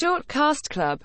Short Cast Club.